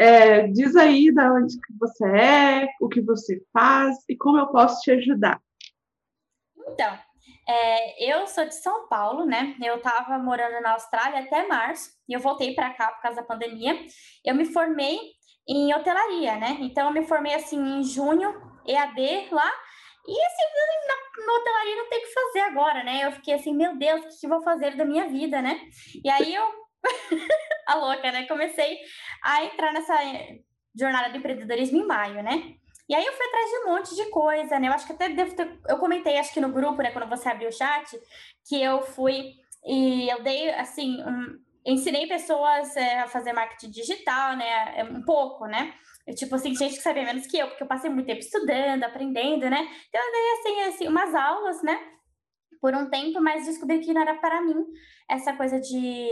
É, diz aí da onde que você é, o que você faz e como eu posso te ajudar. Então, é, eu sou de São Paulo, né? Eu estava morando na Austrália até março e eu voltei para cá por causa da pandemia. Eu me formei em hotelaria, né? Então, eu me formei assim em junho, EAD lá. E assim, na, na hotelaria não tem o que fazer agora, né? Eu fiquei assim, meu Deus, o que, que vou fazer da minha vida, né? E aí eu, a louca, né? Comecei a entrar nessa jornada de empreendedorismo em maio, né? E aí eu fui atrás de um monte de coisa, né? Eu acho que até devo ter. Eu comentei, acho que no grupo, né, quando você abriu o chat, que eu fui e eu dei, assim, um, ensinei pessoas é, a fazer marketing digital, né? É, um pouco, né? Eu, tipo assim, gente que sabia menos que eu, porque eu passei muito tempo estudando, aprendendo, né? Então eu dei, assim, assim umas aulas, né? Por um tempo, mas descobri que não era para mim essa coisa de.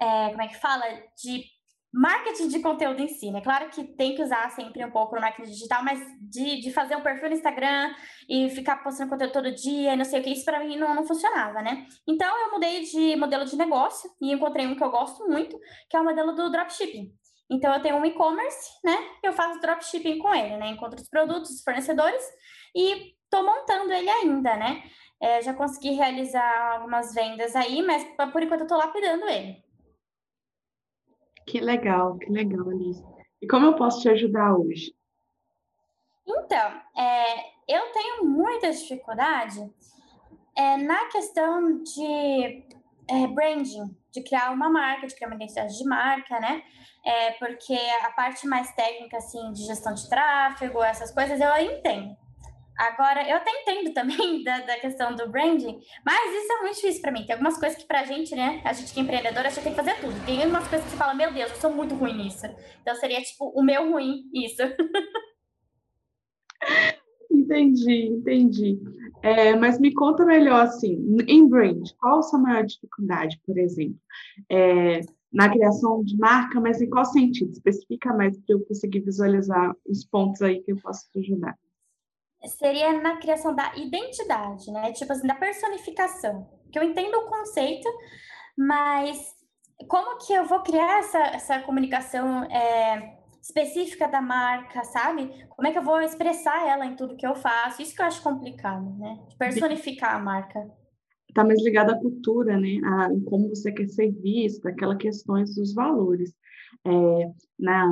É, como é que fala? De marketing de conteúdo em si, né? Claro que tem que usar sempre um pouco no marketing digital, mas de, de fazer um perfil no Instagram e ficar postando conteúdo todo dia e não sei o que, isso para mim não, não funcionava, né? Então eu mudei de modelo de negócio e encontrei um que eu gosto muito, que é o modelo do dropshipping. Então eu tenho um e-commerce, né? Eu faço dropshipping com ele, né? Encontro os produtos, os fornecedores e tô montando ele ainda, né? É, já consegui realizar algumas vendas aí, mas por enquanto eu tô lapidando ele. Que legal, que legal, Alice. E como eu posso te ajudar hoje? Então, é, eu tenho muita dificuldade é, na questão de é, branding, de criar uma marca, de criar uma identidade de marca, né? É, porque a parte mais técnica, assim, de gestão de tráfego, essas coisas, eu entendo. Agora, eu até entendo também da, da questão do branding, mas isso é muito difícil para mim. Tem algumas coisas que pra gente, né, a gente que é empreendedora, a gente tem que fazer tudo. Tem umas coisas que você fala, meu Deus, eu sou muito ruim nisso. Então seria tipo o meu ruim, isso. Entendi, entendi. É, mas me conta melhor assim, em brand, qual a sua maior dificuldade, por exemplo? É, na criação de marca, mas em qual sentido? Especifica mais para eu conseguir visualizar os pontos aí que eu posso te ajudar seria na criação da identidade, né? Tipo assim, da personificação. Que eu entendo o conceito, mas como que eu vou criar essa, essa comunicação é, específica da marca, sabe? Como é que eu vou expressar ela em tudo que eu faço? Isso que eu acho complicado, né? Personificar a marca. Está mais ligado à cultura, né? A como você quer ser vista, aquela questões dos valores. É, na,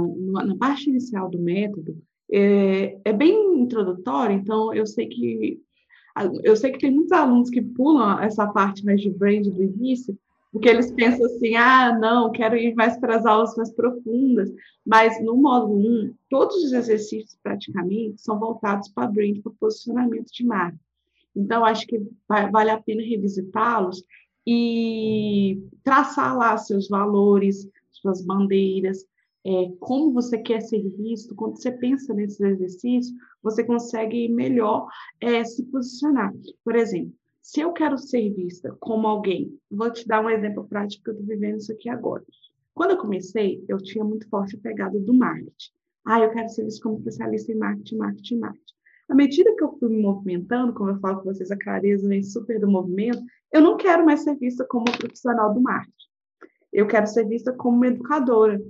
na parte inicial do método, é, é bem introdutório, então eu sei que eu sei que tem muitos alunos que pulam essa parte mais de brand do início, porque eles pensam assim, ah, não, quero ir mais para as aulas mais profundas, mas no módulo 1, todos os exercícios praticamente são voltados para brand, para posicionamento de marca. Então, acho que vai, vale a pena revisitá-los e traçar lá seus valores, suas bandeiras, é, como você quer ser visto, quando você pensa nesses exercícios, você consegue melhor é, se posicionar. Por exemplo, se eu quero ser vista como alguém, vou te dar um exemplo prático que eu estou vivendo isso aqui agora. Quando eu comecei, eu tinha muito forte a pegada do marketing. Ah, eu quero ser visto como especialista em marketing, marketing, marketing. À medida que eu fui me movimentando, como eu falo com vocês, a clareza vem super do movimento, eu não quero mais ser vista como profissional do marketing. Eu quero ser vista como uma educadora,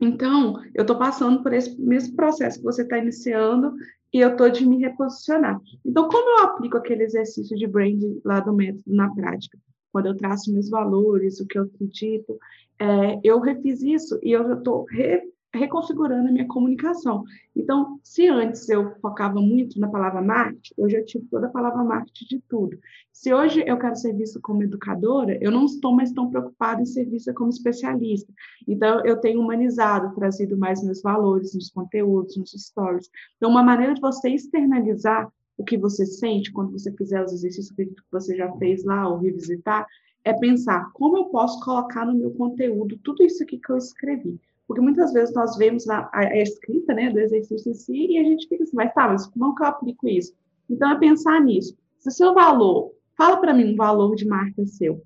então, eu estou passando por esse mesmo processo que você está iniciando e eu estou de me reposicionar. Então, como eu aplico aquele exercício de branding lá do método na prática? Quando eu traço meus valores, o que eu acredito, é, eu refiz isso e eu estou reconfigurando a minha comunicação. Então, se antes eu focava muito na palavra marketing, hoje eu tiro toda a palavra marketing de tudo. Se hoje eu quero ser vista como educadora, eu não estou mais tão preocupada em ser vista como especialista. Então, eu tenho humanizado, trazido mais meus valores nos conteúdos, nos stories. Então, uma maneira de você externalizar o que você sente quando você fizer os exercícios que você já fez lá ou revisitar, é pensar como eu posso colocar no meu conteúdo tudo isso aqui que eu escrevi. Porque muitas vezes nós vemos a, a, escrita né, do exercício em si e a gente fica assim, mas tá, mas como que eu aplico isso? Então, é pensar nisso. Se o seu valor, fala para mim um valor de marca seu.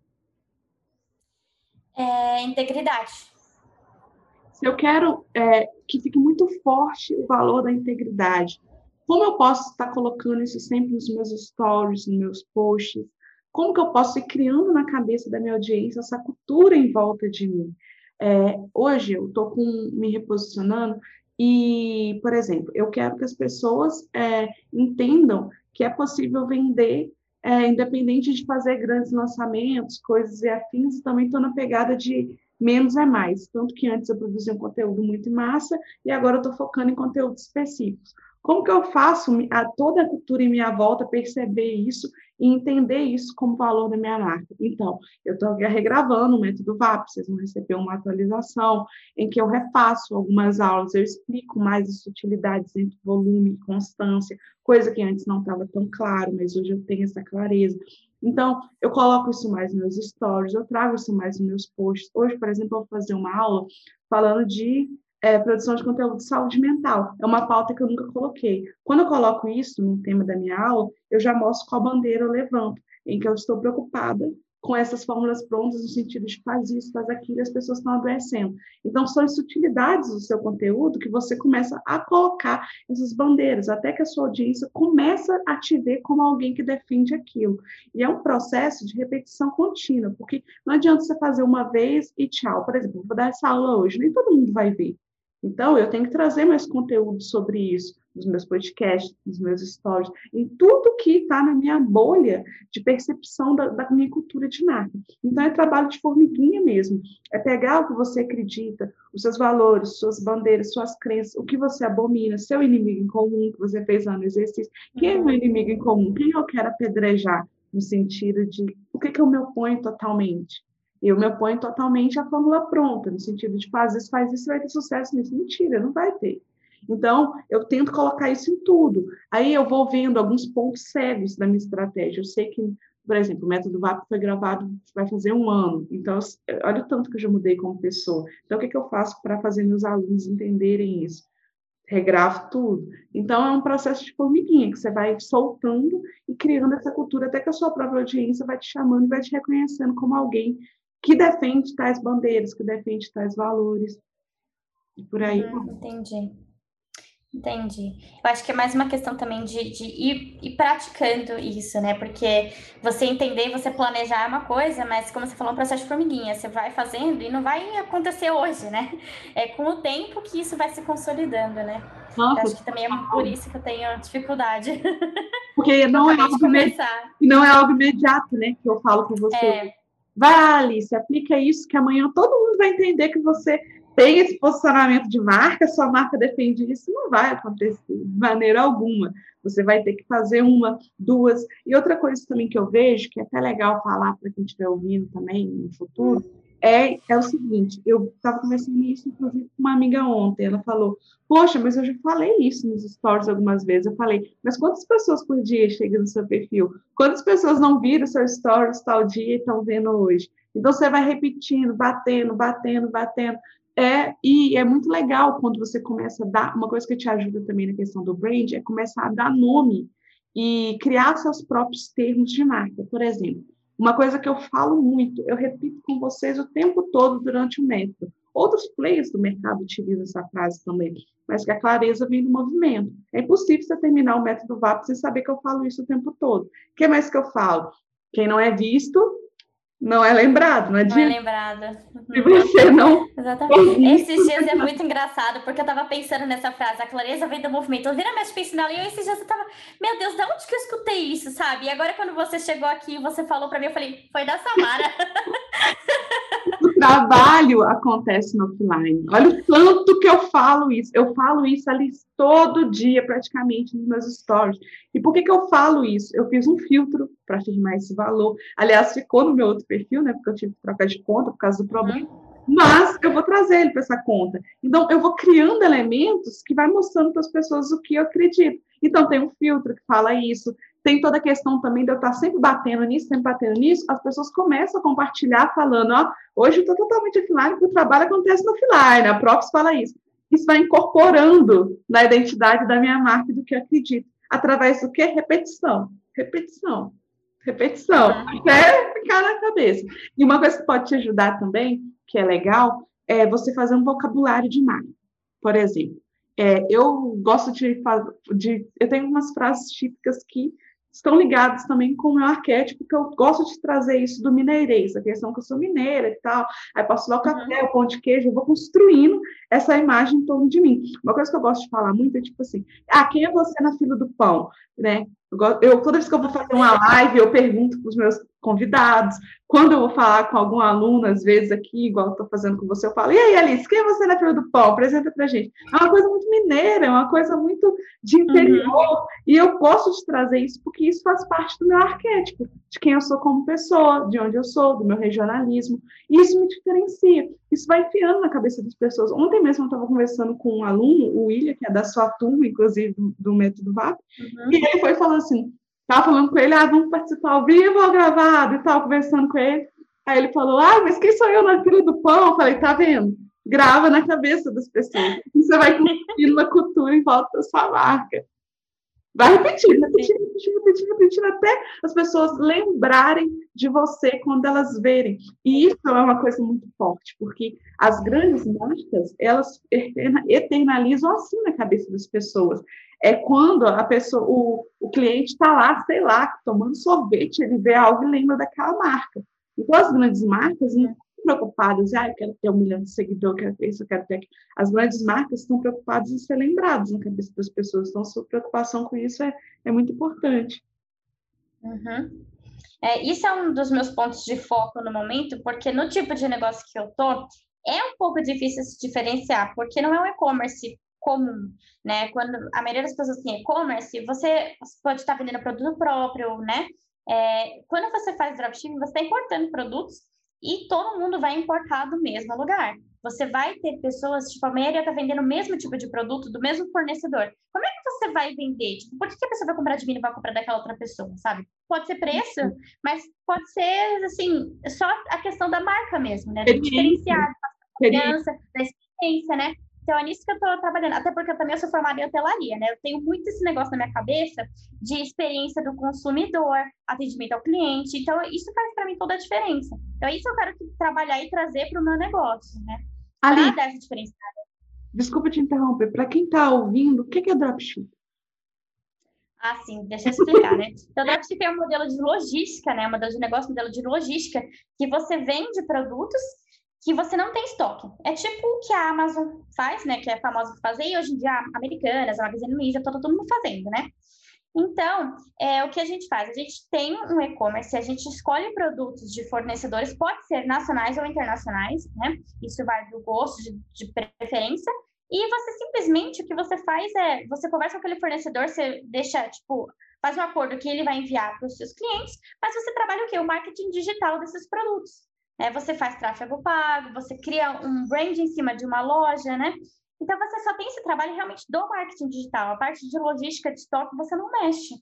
É, integridade. Se eu quero é, que fique muito forte o valor da integridade, como eu posso estar colocando isso sempre nos meus stories, nos meus posts? Como que eu posso ir criando na cabeça da minha audiência essa cultura em volta de mim? É, hoje eu estou me reposicionando e, por exemplo, eu quero que as pessoas é, entendam que é possível vender, é, independente de fazer grandes lançamentos, coisas e afins, também estou na pegada de menos é mais. Tanto que antes eu produzia um conteúdo muito em massa e agora eu estou focando em conteúdos específicos. Como que eu faço a toda a cultura em minha volta perceber isso e entender isso como valor da minha marca? Então, eu estou regravando o método VAP, vocês vão receber uma atualização em que eu refaço algumas aulas, eu explico mais as sutilidades entre volume e constância, coisa que antes não estava tão claro, mas hoje eu tenho essa clareza. Então, eu coloco isso mais nos meus stories, eu trago isso mais nos meus posts. Hoje, por exemplo, eu vou fazer uma aula falando de é, produção de conteúdo de saúde mental. É uma pauta que eu nunca coloquei. Quando eu coloco isso no tema da minha aula, eu já mostro qual bandeira eu levanto, em que eu estou preocupada com essas fórmulas prontas no sentido de faz isso, faz aquilo, e as pessoas estão adoecendo. Então, são as sutilidades do seu conteúdo que você começa a colocar essas bandeiras, até que a sua audiência começa a te ver como alguém que defende aquilo. E é um processo de repetição contínua, porque não adianta você fazer uma vez e tchau. Por exemplo, vou dar essa aula hoje, nem todo mundo vai ver. Então, eu tenho que trazer mais conteúdo sobre isso nos meus podcasts, nos meus stories, em tudo que está na minha bolha de percepção da, da, minha cultura de marca. Então, é trabalho de formiguinha mesmo. É pegar o que você acredita, os seus valores, suas bandeiras, suas crenças, o que você abomina, seu inimigo em comum, que você fez lá no exercício. Quem é meu inimigo em comum? Quem eu quero apedrejar? No sentido de o que, que eu me oponho totalmente? Eu me oponho totalmente à fórmula pronta, no sentido de fazer isso, faz isso, vai ter sucesso nisso. Mentira, não vai ter. Então, eu tento colocar isso em tudo. Aí eu vou vendo alguns pontos cegos da minha estratégia. Eu sei que, por exemplo, o método VAP foi gravado, vai fazer um ano. Então, olha o tanto que eu já mudei como pessoa. Então, o que, que eu faço para fazer meus alunos entenderem isso? Regravo tudo. Então, é um processo de formiguinha, que você vai soltando e criando essa cultura, até que a sua própria audiência vai te chamando e vai te reconhecendo como alguém que defende tais bandeiras, que defende tais valores. E por aí. Hum, entendi. Entendi. Eu acho que é mais uma questão também de, de ir, ir, praticando isso, né? Porque você entender e você planejar é uma coisa, mas como você falou, é um processo de formiguinha. Você vai fazendo e não vai acontecer hoje, né? É com o tempo que isso vai se consolidando, né? Nossa, acho que também é por isso que eu tenho dificuldade. Porque não é, algo não é algo imediato, né? Que eu falo com você. É Vai, Alice, aplica isso, que amanhã todo mundo vai entender que você tem esse posicionamento de marca, sua marca defende isso, não vai acontecer de maneira alguma. Você vai ter que fazer uma, duas. E outra coisa também que eu vejo, que é até legal falar para quem estiver ouvindo também no futuro, é, é o seguinte: eu estava conversando isso, inclusive, com uma amiga ontem. Ela falou: Poxa, mas eu já falei isso nos stories algumas vezes. Eu falei, mas quantas pessoas por dia chegam no seu perfil? Quantas pessoas não viram seu stories tal dia e estão vendo hoje? Então, você vai repetindo, batendo, batendo, batendo. É, e é muito legal quando você começa a dar. Uma coisa que te ajuda também na questão do brand é começar a dar nome e criar seus próprios termos de marca. Por exemplo, uma coisa que eu falo muito, eu repito com vocês o tempo todo durante o método. Outros players do mercado utilizam essa frase também, mas que a clareza vem do movimento. É impossível você terminar o método VAP sem saber que eu falo isso o tempo todo. O que mais que eu falo? Quem não é visto, não é lembrado, não é Não é lembrado. Se você não. Exatamente. Esses dias é muito engraçado, porque eu tava pensando nessa frase, a clareza vem do movimento. Eu vira mexe penso nela, e eu esses dias eu tava, meu Deus, de onde que eu escutei isso, sabe? E agora, quando você chegou aqui e você falou para mim, eu falei, foi da Samara. o trabalho acontece no offline. Olha o tanto que eu falo isso. Eu falo isso ali todo dia, praticamente, nos meus stories. E por que, que eu falo isso? Eu fiz um filtro para afirmar esse valor. Aliás, ficou no meu outro perfil, né? Porque eu tive que trocar de conta por causa do problema. Uhum. Mas eu vou trazer ele para essa conta. Então, eu vou criando elementos que vai mostrando para as pessoas o que eu acredito. Então, tem um filtro que fala isso, tem toda a questão também de eu estar sempre batendo nisso, sempre batendo nisso, as pessoas começam a compartilhar falando, ó, hoje eu estou totalmente offline, porque o trabalho acontece no offline, a Prox fala isso isso vai incorporando na identidade da minha marca e do que eu acredito. Através do que? Repetição. Repetição. Repetição. Até ficar na cabeça. E uma coisa que pode te ajudar também, que é legal, é você fazer um vocabulário de marca. Por exemplo, é, eu gosto de, de. Eu tenho umas frases típicas que estão ligados também com o meu arquétipo, que eu gosto de trazer isso do mineirês, a questão que eu sou mineira e tal, aí posso lá o café, uhum. o pão de queijo, eu vou construindo essa imagem em torno de mim. Uma coisa que eu gosto de falar muito é tipo assim, ah, quem é você na fila do pão? Né? Eu, toda vez que eu vou fazer uma live, eu pergunto para os meus convidados. Quando eu vou falar com algum aluno, às vezes aqui, igual estou fazendo com você, eu falo: e aí, Alice, quem é você na fila do pão? Apresenta para gente. É uma coisa muito mineira, é uma coisa muito de interior. Uhum. E eu gosto de trazer isso porque isso faz parte do meu arquétipo, de quem eu sou como pessoa, de onde eu sou, do meu regionalismo. E isso me diferencia. Isso vai enfiando na cabeça das pessoas. Ontem mesmo eu estava conversando com um aluno, o William, que é da sua turma, inclusive, do, do Método VAP, uhum. e ele foi falando assim: Tava falando com ele, ah, vamos participar ao vivo ou gravado e tal, conversando com ele. Aí ele falou, ah, mas quem sou eu na fila do pão? Eu falei, tá vendo? Grava na cabeça das pessoas. Você vai construindo uma cultura em volta da sua marca. Vai repetindo, repetindo, repetindo, repetindo, repetindo, até as pessoas lembrarem de você quando elas verem. E isso é uma coisa muito forte, porque as grandes marcas, elas eternalizam assim na cabeça das pessoas é quando a pessoa, o, o cliente está lá, sei lá, tomando sorvete, ele vê algo e lembra daquela marca. Então, as grandes marcas preocupadas, ah, eu quero ter um milhão de seguidores, eu quero ter isso, eu quero ter aquilo. As grandes marcas estão preocupadas em ser lembradas na cabeça das pessoas, então, sua preocupação com isso é, é muito importante. Uhum. É, isso é um dos meus pontos de foco no momento, porque no tipo de negócio que eu tô, é um pouco difícil se diferenciar, porque não é um e-commerce comum, né? Quando a maioria das pessoas tem e-commerce, você pode estar vendendo produto próprio, né? É, quando você faz dropshipping, você está importando produtos e todo mundo vai importar do mesmo lugar. Você vai ter pessoas, tipo, a maioria está vendendo o mesmo tipo de produto do mesmo fornecedor. Como é que você vai vender? Tipo, por que a pessoa vai comprar de mim e vai comprar daquela outra pessoa, sabe? Pode ser preço, mas pode ser, assim, só a questão da marca mesmo, né? Do diferenciar, da confiança, da experiência, né? Então é nisso que eu estou trabalhando, até porque eu também sou formada em hotelaria, né? Eu tenho muito esse negócio na minha cabeça de experiência do consumidor, atendimento ao cliente. Então isso faz para mim toda a diferença. Então é isso que eu quero trabalhar e trazer para o meu negócio, né? Ali, dar essa diferenciada. Desculpa te interromper. Para quem está ouvindo, o que é dropship? Ah, sim, deixa eu explicar, né? Então, dropship é um modelo de logística, né? Um modelo de negócio, um modelo de logística, que você vende produtos que você não tem estoque. É tipo o que a Amazon faz, né? Que é famosa por fazer, e hoje em dia Americanas, a Magazine Luiza, tá todo mundo fazendo, né? Então, é, o que a gente faz? A gente tem um e-commerce, a gente escolhe produtos de fornecedores, pode ser nacionais ou internacionais, né? Isso vai do gosto, de, de preferência. E você simplesmente, o que você faz é, você conversa com aquele fornecedor, você deixa, tipo, faz um acordo que ele vai enviar para os seus clientes, mas você trabalha o quê? O marketing digital desses produtos. É, você faz tráfego pago, você cria um brand em cima de uma loja, né? Então você só tem esse trabalho realmente do marketing digital. A parte de logística de estoque você não mexe.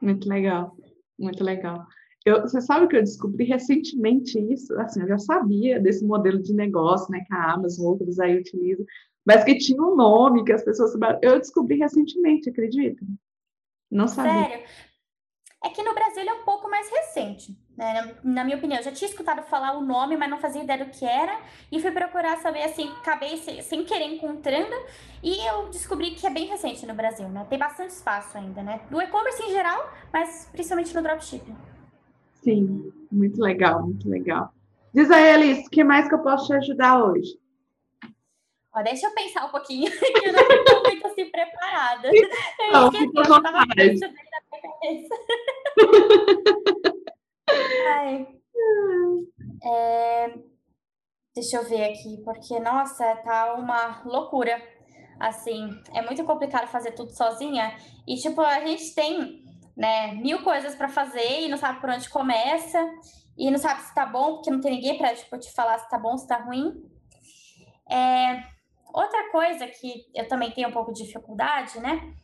Muito legal, muito legal. Eu, você sabe que eu descobri recentemente isso? Assim, eu já sabia desse modelo de negócio, né, que a Amazon, outros aí utilizam, mas que tinha um nome que as pessoas Eu descobri recentemente, acredita? Não sabia. Sério? É que no Brasil é um pouco mais recente, né? Na minha opinião. Eu já tinha escutado falar o nome, mas não fazia ideia do que era. E fui procurar saber, assim, acabei sem, querer encontrando. E eu descobri que é bem recente no Brasil, né? Tem bastante espaço ainda, né? Do e-commerce em geral, mas principalmente no dropshipping. Sim, muito legal, muito legal. Diz aí, Alice, o que mais que eu posso te ajudar hoje? Ó, deixa eu pensar um pouquinho, que eu não estou muito assim preparada. Não, eu esqueci, eu estava Ai. É, deixa eu ver aqui, porque, nossa, tá uma loucura. Assim, é muito complicado fazer tudo sozinha. E, tipo, a gente tem, né, mil coisas para fazer e não sabe por onde começa. E não sabe se tá bom, porque não tem ninguém para tipo, te falar se tá bom, se tá ruim. É, outra coisa que eu também tenho um pouco de dificuldade, né,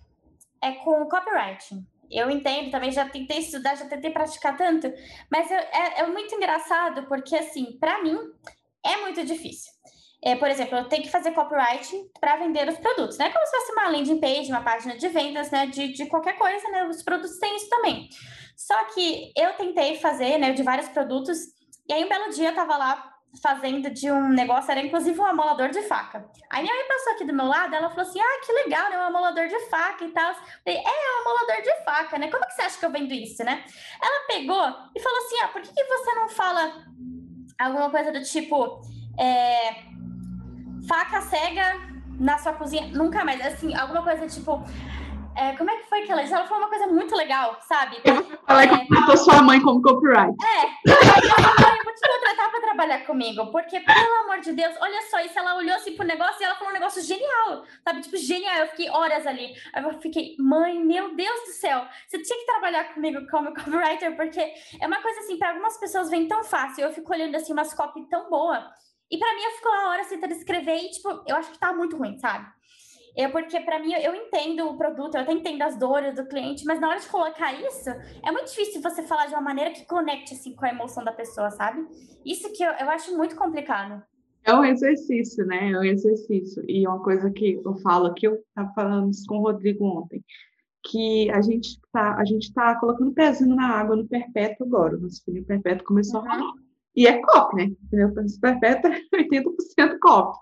é com copywriting eu entendo também, já tentei estudar, já tentei praticar tanto, mas eu, é, é, muito engraçado porque, assim, para mim é muito difícil. É, por exemplo, eu tenho que fazer copywriting para vender os produtos, né? Como se fosse uma landing page, uma página de vendas, né? De, de qualquer coisa, né? Os produtos têm isso também. Só que eu tentei fazer, né? De vários produtos, e aí um belo dia eu tava lá fazendo de um negócio, era inclusive um amolador de faca. Aí minha mãe passou aqui do meu lado, ela falou assim: ah, que legal, né? Um amolador de faca e tal. Falei, é, é um amolador de faca, né? Como que você acha que eu vendo isso, né? Ela pegou e falou assim: ah, por que, que você não fala alguma coisa do tipo. É, faca cega na sua cozinha, nunca mais. Assim, alguma coisa tipo. É, como é que foi que ela disse? Ela falou uma coisa muito legal, sabe? Ela é, contratou sua mãe como copyright. É. Eu vou te contratar para trabalhar comigo, porque, pelo amor de Deus, olha só isso. Ela olhou assim pro negócio e ela falou um negócio genial, sabe? Tipo, genial. Eu fiquei horas ali. Aí eu fiquei, mãe, meu Deus do céu, você tinha que trabalhar comigo como copywriter, porque é uma coisa assim, para algumas pessoas vem tão fácil. Eu fico olhando assim, umas copy tão boa. E para mim, eu fico uma hora tentando escrever e, tipo, eu acho que tá muito ruim, sabe? É porque para mim eu entendo o produto, eu até entendo as dores do cliente, mas na hora de colocar isso, é muito difícil você falar de uma maneira que conecte assim com a emoção da pessoa, sabe? Isso que eu, eu acho muito complicado. É um exercício, né? É um exercício. E uma coisa que eu falo, que eu estava falando isso com o Rodrigo ontem, que a gente está a gente tá colocando pezinho na água no perpétuo agora. O nosso filho perpétuo começou uhum. a rolar. E é COP, né? O perpétuo é 80% COP.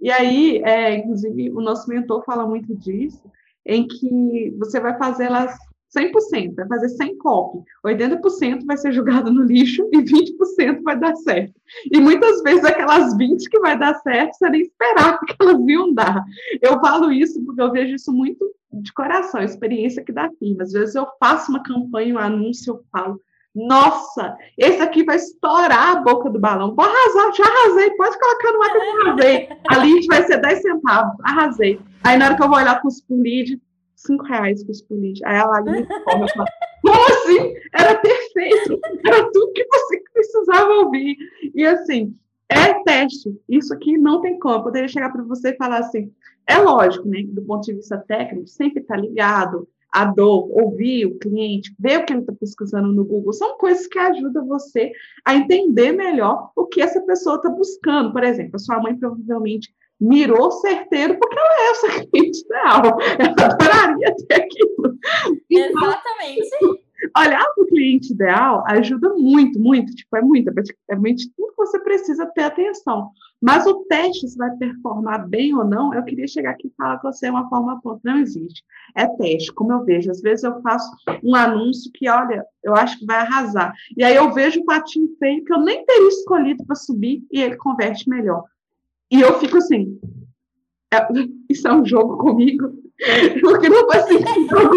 E aí, é, inclusive, o nosso mentor fala muito disso, em que você vai fazer elas 100%, vai fazer 100 copy, 80% vai ser jogado no lixo e 20% vai dar certo. E muitas vezes aquelas 20 que vai dar certo, você nem esperava que elas iam dar. Eu falo isso porque eu vejo isso muito de coração, experiência que dá firma. Às vezes eu faço uma campanha, um anúncio, eu falo, nossa, esse aqui vai estourar a boca do balão. Vou arrasar, já arrasei, pode colocar no ar que eu arrasei. A lead vai ser 10 centavos, arrasei. Aí na hora que eu vou olhar com por lead, 5 reais com por lead. Aí ela me fala, como assim? Era perfeito, era tudo que você precisava ouvir. E assim, é teste. Isso aqui não tem como. Eu poderia chegar para você e falar assim, é lógico, né? Do ponto de vista técnico, sempre está ligado a dor, ouvir o cliente, ver o que ele está pesquisando no Google, são coisas que ajudam você a entender melhor o que essa pessoa está buscando. Por exemplo, a sua mãe provavelmente mirou certeiro porque ela é essa cliente ideal. Ela adoraria ter aquilo. Então, Exatamente. Olhar para o cliente ideal ajuda muito, muito, tipo, é muito, é praticamente tudo que você precisa ter atenção. Mas o teste, se vai performar bem ou não, eu queria chegar aqui e falar com você uma forma pronta. Não existe. É teste, como eu vejo. Às vezes eu faço um anúncio que, olha, eu acho que vai arrasar. E aí eu vejo o patinho feio que eu nem teria escolhido para subir e ele converte melhor. E eu fico assim, é, isso é um jogo comigo? Porque não ser jogo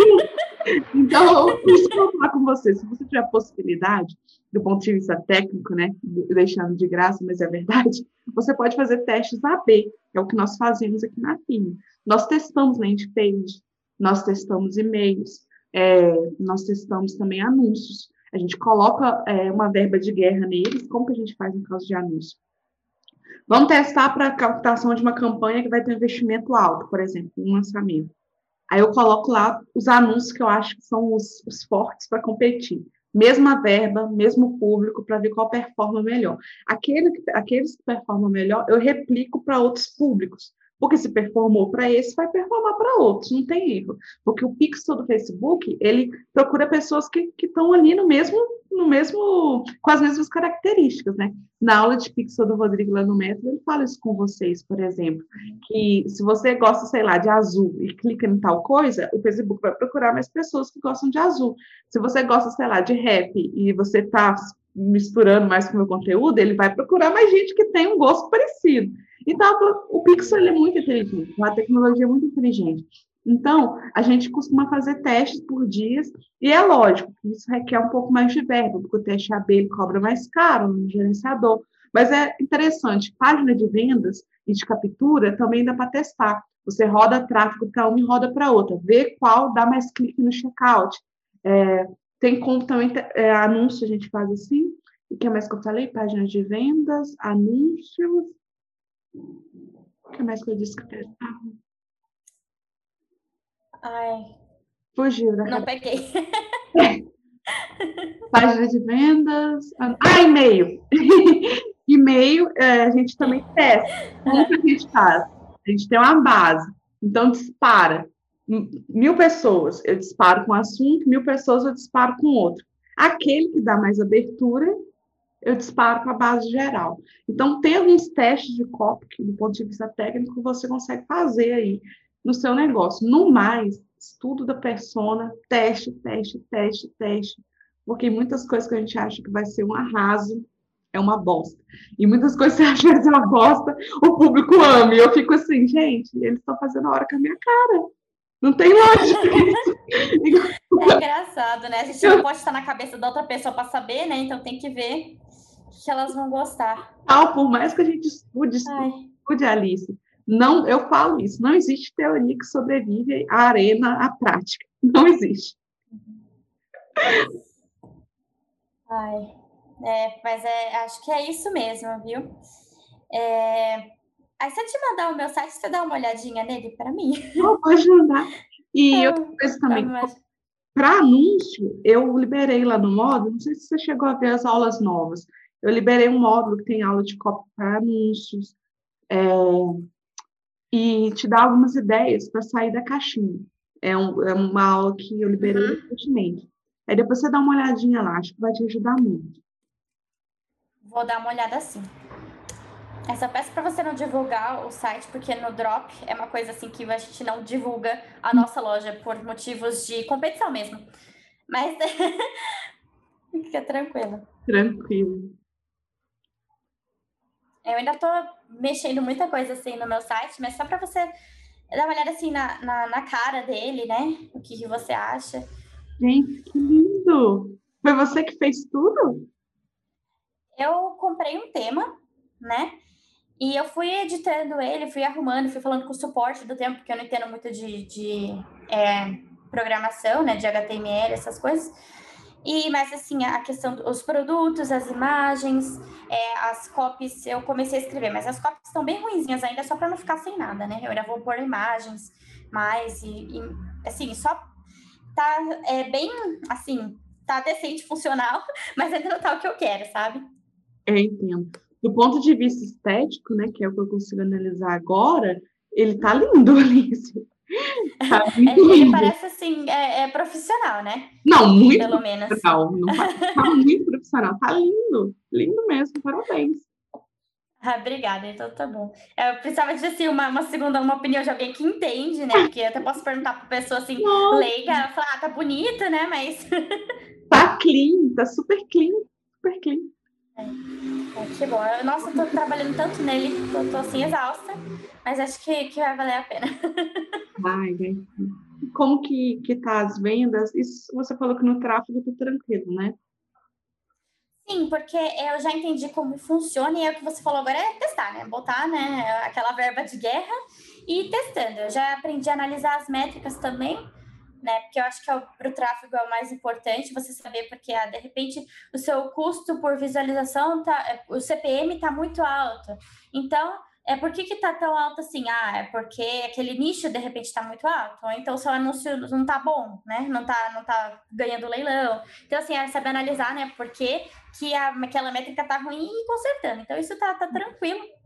então, isso eu vou falar com você, se você tiver a possibilidade, do ponto de vista técnico, né, deixando de graça, mas é verdade, você pode fazer testes AB, que é o que nós fazemos aqui na FIM. Nós testamos landing page, nós testamos e-mails, é, nós testamos também anúncios. A gente coloca é, uma verba de guerra neles, como que a gente faz no caso de anúncio? Vamos testar para a captação de uma campanha que vai ter um investimento alto, por exemplo, um lançamento. Aí eu coloco lá os anúncios que eu acho que são os, os fortes para competir. Mesma verba, mesmo público, para ver qual performa melhor. Aquele, aqueles que performam melhor, eu replico para outros públicos. Porque se performou para esse, vai performar para outros, não tem erro. Porque o pixel do Facebook, ele procura pessoas que estão ali no mesmo, no mesmo, com as mesmas características, né? Na aula de pixel do Rodrigo lá no método, ele fala isso com vocês, por exemplo, que se você gosta, sei lá, de azul e clica em tal coisa, o Facebook vai procurar mais pessoas que gostam de azul. Se você gosta, sei lá, de rap e você está misturando mais com o meu conteúdo, ele vai procurar mais gente que tem um gosto parecido. Então, o Pixel é muito inteligente, uma tecnologia muito inteligente. Então, a gente costuma fazer testes por dias, e é lógico que isso requer um pouco mais de verba, porque o teste AB cobra mais caro no gerenciador. Mas é interessante, página de vendas e de captura também dá para testar. Você roda tráfego para uma e roda para outra, vê qual dá mais clique no checkout. É, tem como também, é, anúncio a gente faz assim, o que é mais que eu falei? Páginas de vendas, anúncios, o que mais que eu disse que testava? Ai. Fugiu da Não peguei. Página de vendas. Ah, e-mail. e-mail, é, a gente também testa. Como que a gente faz? A gente tem uma base. Então, dispara. Mil pessoas, eu disparo com um assunto, mil pessoas eu disparo com outro. Aquele que dá mais abertura, eu disparo para a base geral. Então, tem alguns testes de copy que, do ponto de vista técnico, você consegue fazer aí no seu negócio. No mais, estudo da persona, teste, teste, teste, teste, porque muitas coisas que a gente acha que vai ser um arraso é uma bosta. E muitas coisas que você acha que vai ser uma bosta, o público ama. E eu fico assim, gente, eles estão fazendo a hora com a minha cara. Não tem lógica isso. É engraçado, né? A gente não pode estar na cabeça da outra pessoa para saber, né? Então tem que ver que elas vão gostar. Não, por mais que a gente estude, estude, Alice, não, eu falo isso, não existe teoria que sobrevive à arena à prática. Não existe. Ai, é, mas é, acho que é isso mesmo, viu? É, aí se eu te mandar o meu site, você dá uma olhadinha nele para mim? Não, pode mandar. E eu, outra coisa também, para anúncio, eu liberei lá no módulo, não sei se você chegou a ver as aulas novas, eu liberei um módulo que tem aula de copy para anúncios, é, e te dá algumas ideias para sair da caixinha. É, um, é, uma aula que eu liberei uhum. recentemente. Aí depois você dá uma olhadinha lá, acho que vai te ajudar muito. Vou dar uma olhada assim. Essa peça para você não divulgar o site, porque no Drop é uma coisa assim que a gente não divulga a nossa loja por motivos de competição mesmo. Mas fica tranquilo. Tranquilo. Eu ainda tô mexendo muita coisa assim no meu site, mas só para você dar uma olhada assim na, na, na, cara dele, né? O que, que você acha. Gente, que lindo! Foi você que fez tudo? Eu comprei um tema, né? E eu fui editando ele, fui arrumando, fui falando com o suporte do tempo, porque eu não entendo muito de, de é, programação, né? De HTML, essas coisas. E, mas assim, a questão dos produtos, as imagens, é, as copies, eu comecei a escrever, mas as copies estão bem ruinzinhas ainda, só para não ficar sem nada, né? Eu ainda vou pôr imagens mais e, e assim, só tá é, bem, assim, tá decente, funcional, mas ainda não tá o que eu quero, sabe? Eu entendo. Do ponto de vista estético, né, que é o que eu consigo analisar agora, ele tá lindo, Alice. Tá ele parece assim, é, é, profissional, né? Não, muito Pelo profissional. Menos. Não, tá muito profissional. Tá lindo. Lindo mesmo. Parabéns. Ah, obrigada, então tá bom. Eu precisava de assim, uma, uma segunda, uma opinião de alguém que entende, né? Porque eu até posso perguntar pra pessoa assim, Nossa. leiga, ela fala, ah, tá bonita, né? Mas. Tá clean, tá super clean, super clean. É, é que bom. Nossa, eu tô trabalhando tanto nele, tô, tô assim, exausta, mas acho que, que vai valer a pena. Vai, vai. Como que, que tá as vendas? Isso você falou que no tráfego tá tranquilo, né? Sim, porque eu já entendi como funciona e é o que você falou agora é testar, né? Botar né, aquela verba de guerra e ir testando. Eu já aprendi a analisar as métricas também, né? Porque eu acho que é para o tráfego é o mais importante você saber, porque ah, de repente o seu custo por visualização, tá, o CPM está muito alto. Então, é por que está tão alto assim? Ah, é porque aquele nicho de repente está muito alto, ou então seu anúncio não está bom, né? Não está não tá ganhando leilão. Então, assim, é saber analisar, né? Por que, que a, aquela métrica está ruim e consertando. Então, isso está tá tranquilo.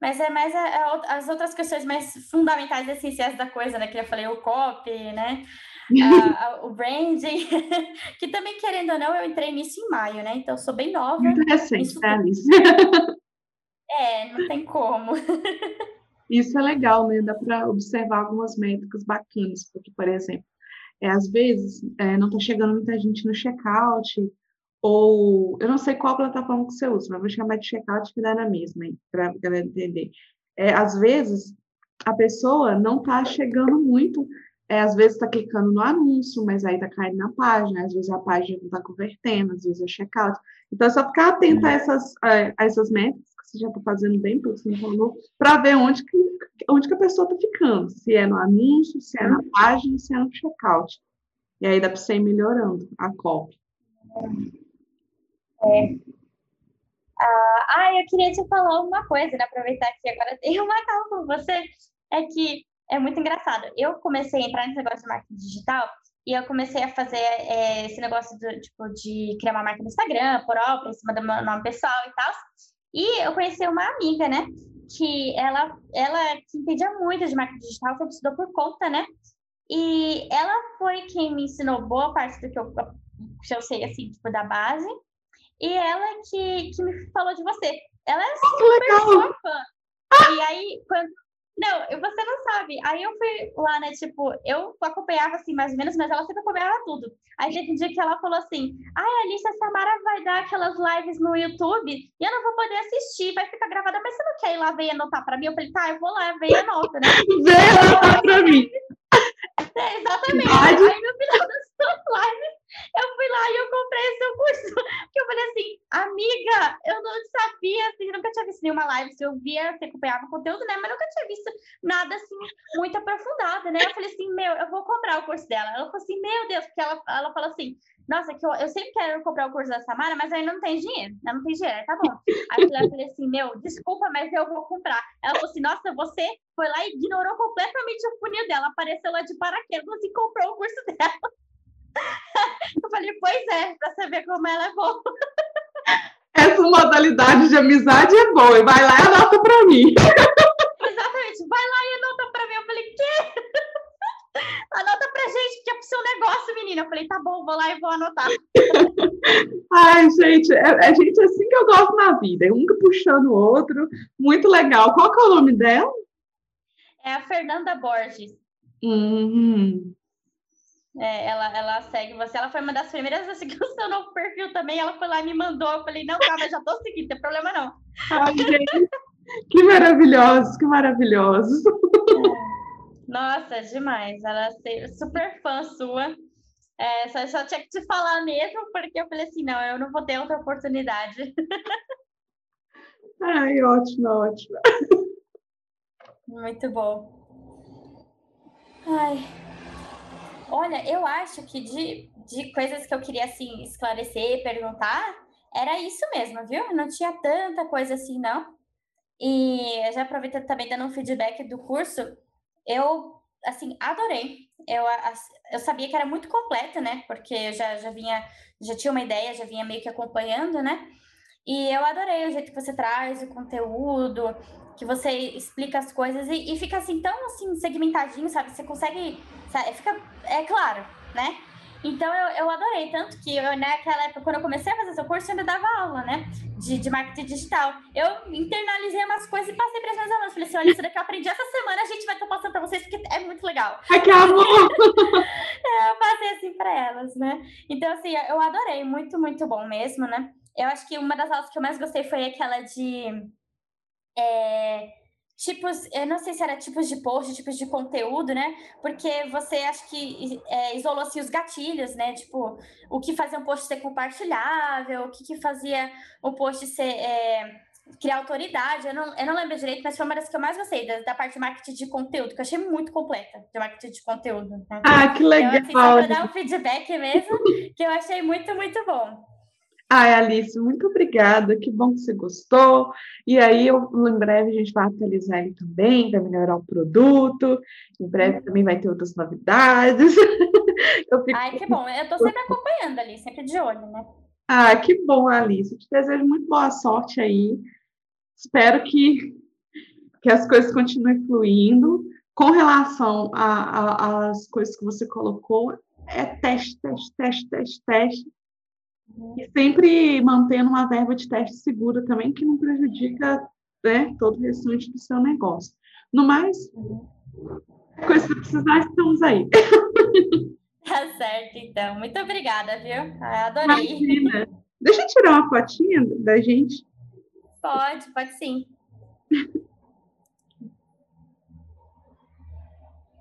Mas é mais a, a, as outras questões mais fundamentais, essenciais da coisa, né? Que eu falei, o copy, né? A, o branding, que também, querendo ou não, eu entrei nisso em maio, né? Então, sou bem nova. Muito recente, tá, Alice? É, não tem como. Isso é legal, né? Dá para observar algumas métricas bacanas, porque, por exemplo, é, às vezes é, não está chegando muita gente no checkout, ou eu não sei qual plataforma que você usa, mas vou chamar de checkout que dá na mesma, para a galera entender. É, às vezes a pessoa não está chegando muito, é, às vezes está clicando no anúncio, mas aí está caindo na página, às vezes a página não está convertendo, às vezes é checkout. Então é só ficar atento a essas, a, essas métricas você já está fazendo bem, que para ver onde que, onde que a pessoa está ficando, se é no anúncio, se é na página, se é no checkout. E aí dá para você ir melhorando a copy. É. Ah, ah, eu queria te falar uma coisa, né? Aproveitar que agora tem uma calma com você. É que é muito engraçado. Eu comecei a entrar nesse negócio de marketing digital e eu comecei a fazer é, esse negócio do, tipo, de criar uma marca no Instagram, por obra, em cima do meu nome pessoal e tal. E eu conheci uma amiga, né? Que ela, ela que entendia muito de marketing digital, que estudou por conta, né? E ela foi quem me ensinou boa parte do que eu, que eu sei, assim, tipo, da base. E ela que, que me falou de você. Ela é super sua fã. E aí, quando, não, você não sabe. Aí eu fui lá, né? Tipo, eu acompanhava assim, mais ou menos, mas ela sempre acompanhava tudo. Aí teve um dia que ela falou assim: Ai, Alice, a Samara vai dar aquelas lives no YouTube e eu não vou poder assistir, vai ficar gravada, mas você não quer ir lá ver e anotar pra mim? Eu falei, tá, eu vou lá, vem e anota, né? Vem anotar pra mim. É, exatamente. Aí no final das suas lives, eu fui lá e eu comprei seu curso. Porque eu falei assim, amiga, eu não sabia, assim, nunca tinha visto nenhuma live. Se eu via, você acompanhava o conteúdo, né? Mas nunca tinha visto nada assim, muito aprofundado, né? Eu falei assim, meu, eu vou comprar o curso dela. Ela falou assim, meu Deus, porque ela, ela falou assim, nossa, que eu, eu sempre quero comprar o curso da Samara, mas ainda não tem dinheiro. Não, não tem dinheiro, tá bom. Aí eu falei assim, meu, desculpa, mas eu vou comprar. Ela falou assim, nossa, você foi lá e ignorou completamente o funil dela, apareceu lá de paraquedas e comprou o curso dela. Eu falei, pois é, pra você ver como ela é boa. Essa modalidade de amizade é boa. E vai lá e anota pra mim. Exatamente, vai lá e anota pra mim. Eu falei, quê? Anota pra gente que é pro seu negócio, menina. Eu falei, tá bom, vou lá e vou anotar. Ai, gente, é, é gente assim que eu gosto na vida. Um puxando o outro. Muito legal. Qual que é o nome dela? É a Fernanda Borges. Uhum. É, ela, ela segue você. Ela foi uma das primeiras a seguir o seu novo perfil também. Ela foi lá e me mandou. Eu falei, não, calma, já tô seguindo, não tem problema não. Ai, gente, que maravilhosos, que maravilhosos. É. Nossa, demais. Ela é super fã sua. É, só, só tinha que te falar mesmo, porque eu falei assim, não, eu não vou ter outra oportunidade. Ai, ótimo, ótimo. Muito bom. Ai, Olha, eu acho que de, de coisas que eu queria, assim, esclarecer, perguntar, era isso mesmo, viu? Não tinha tanta coisa assim, não. E já aproveitando também dando um feedback do curso, eu, assim, adorei. Eu, eu sabia que era muito completo, né? Porque eu já, já vinha, já tinha uma ideia, já vinha meio que acompanhando, né? E eu adorei o jeito que você traz o conteúdo, que você explica as coisas e, e fica assim tão assim segmentadinho, sabe? Você consegue, sabe? fica é claro, né? Então eu, eu adorei, tanto que eu, naquela época, quando eu comecei a fazer seu curso, eu ainda dava aula, né? De, de marketing digital. Eu internalizei umas coisas e passei para as minhas alunas. Falei assim: olha, isso daqui eu aprendi essa semana, a gente vai estar passando para vocês, porque é muito legal. Amor! é, eu passei assim para elas, né? Então, assim, eu adorei, muito, muito bom mesmo, né? Eu acho que uma das aulas que eu mais gostei foi aquela de. É, tipos, eu não sei se era tipos de post, tipos de conteúdo, né? Porque você acho que é, isolou assim os gatilhos, né? Tipo, o que fazia um post ser compartilhável, o que, que fazia o post ser. É, criar autoridade, eu não, eu não lembro direito, mas foi uma das que eu mais gostei, da, da parte de marketing de conteúdo, que eu achei muito completa, de marketing de conteúdo. Né? Ah, que legal! Então, assim, só para dar um feedback mesmo, que eu achei muito, muito bom. Ai, Alice, muito obrigada. Que bom que você gostou. E aí, eu, em breve, a gente vai atualizar ele também, vai melhorar o produto. Em breve também vai ter outras novidades. Fico... Ai, que bom. Eu estou sempre acompanhando ali, sempre de olho, né? Ah, que bom, Alice. Eu te desejo muito boa sorte aí. Espero que, que as coisas continuem fluindo. Com relação às coisas que você colocou, é teste, teste, teste, teste, teste e sempre mantendo uma verba de teste segura também, que não prejudica né, todo o restante do seu negócio. No mais, coisa que precisar, estamos aí. Tá certo, então. Muito obrigada, viu? Ah, adorei. Imagina. Deixa eu tirar uma fotinha da gente. Pode, pode sim.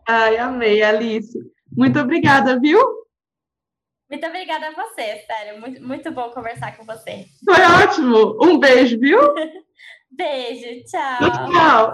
Ai, amei, Alice. Muito obrigada, viu? Muito obrigada a você, sério. Muito, muito bom conversar com você. Foi ótimo. Um beijo, viu? beijo, tchau. Tchau.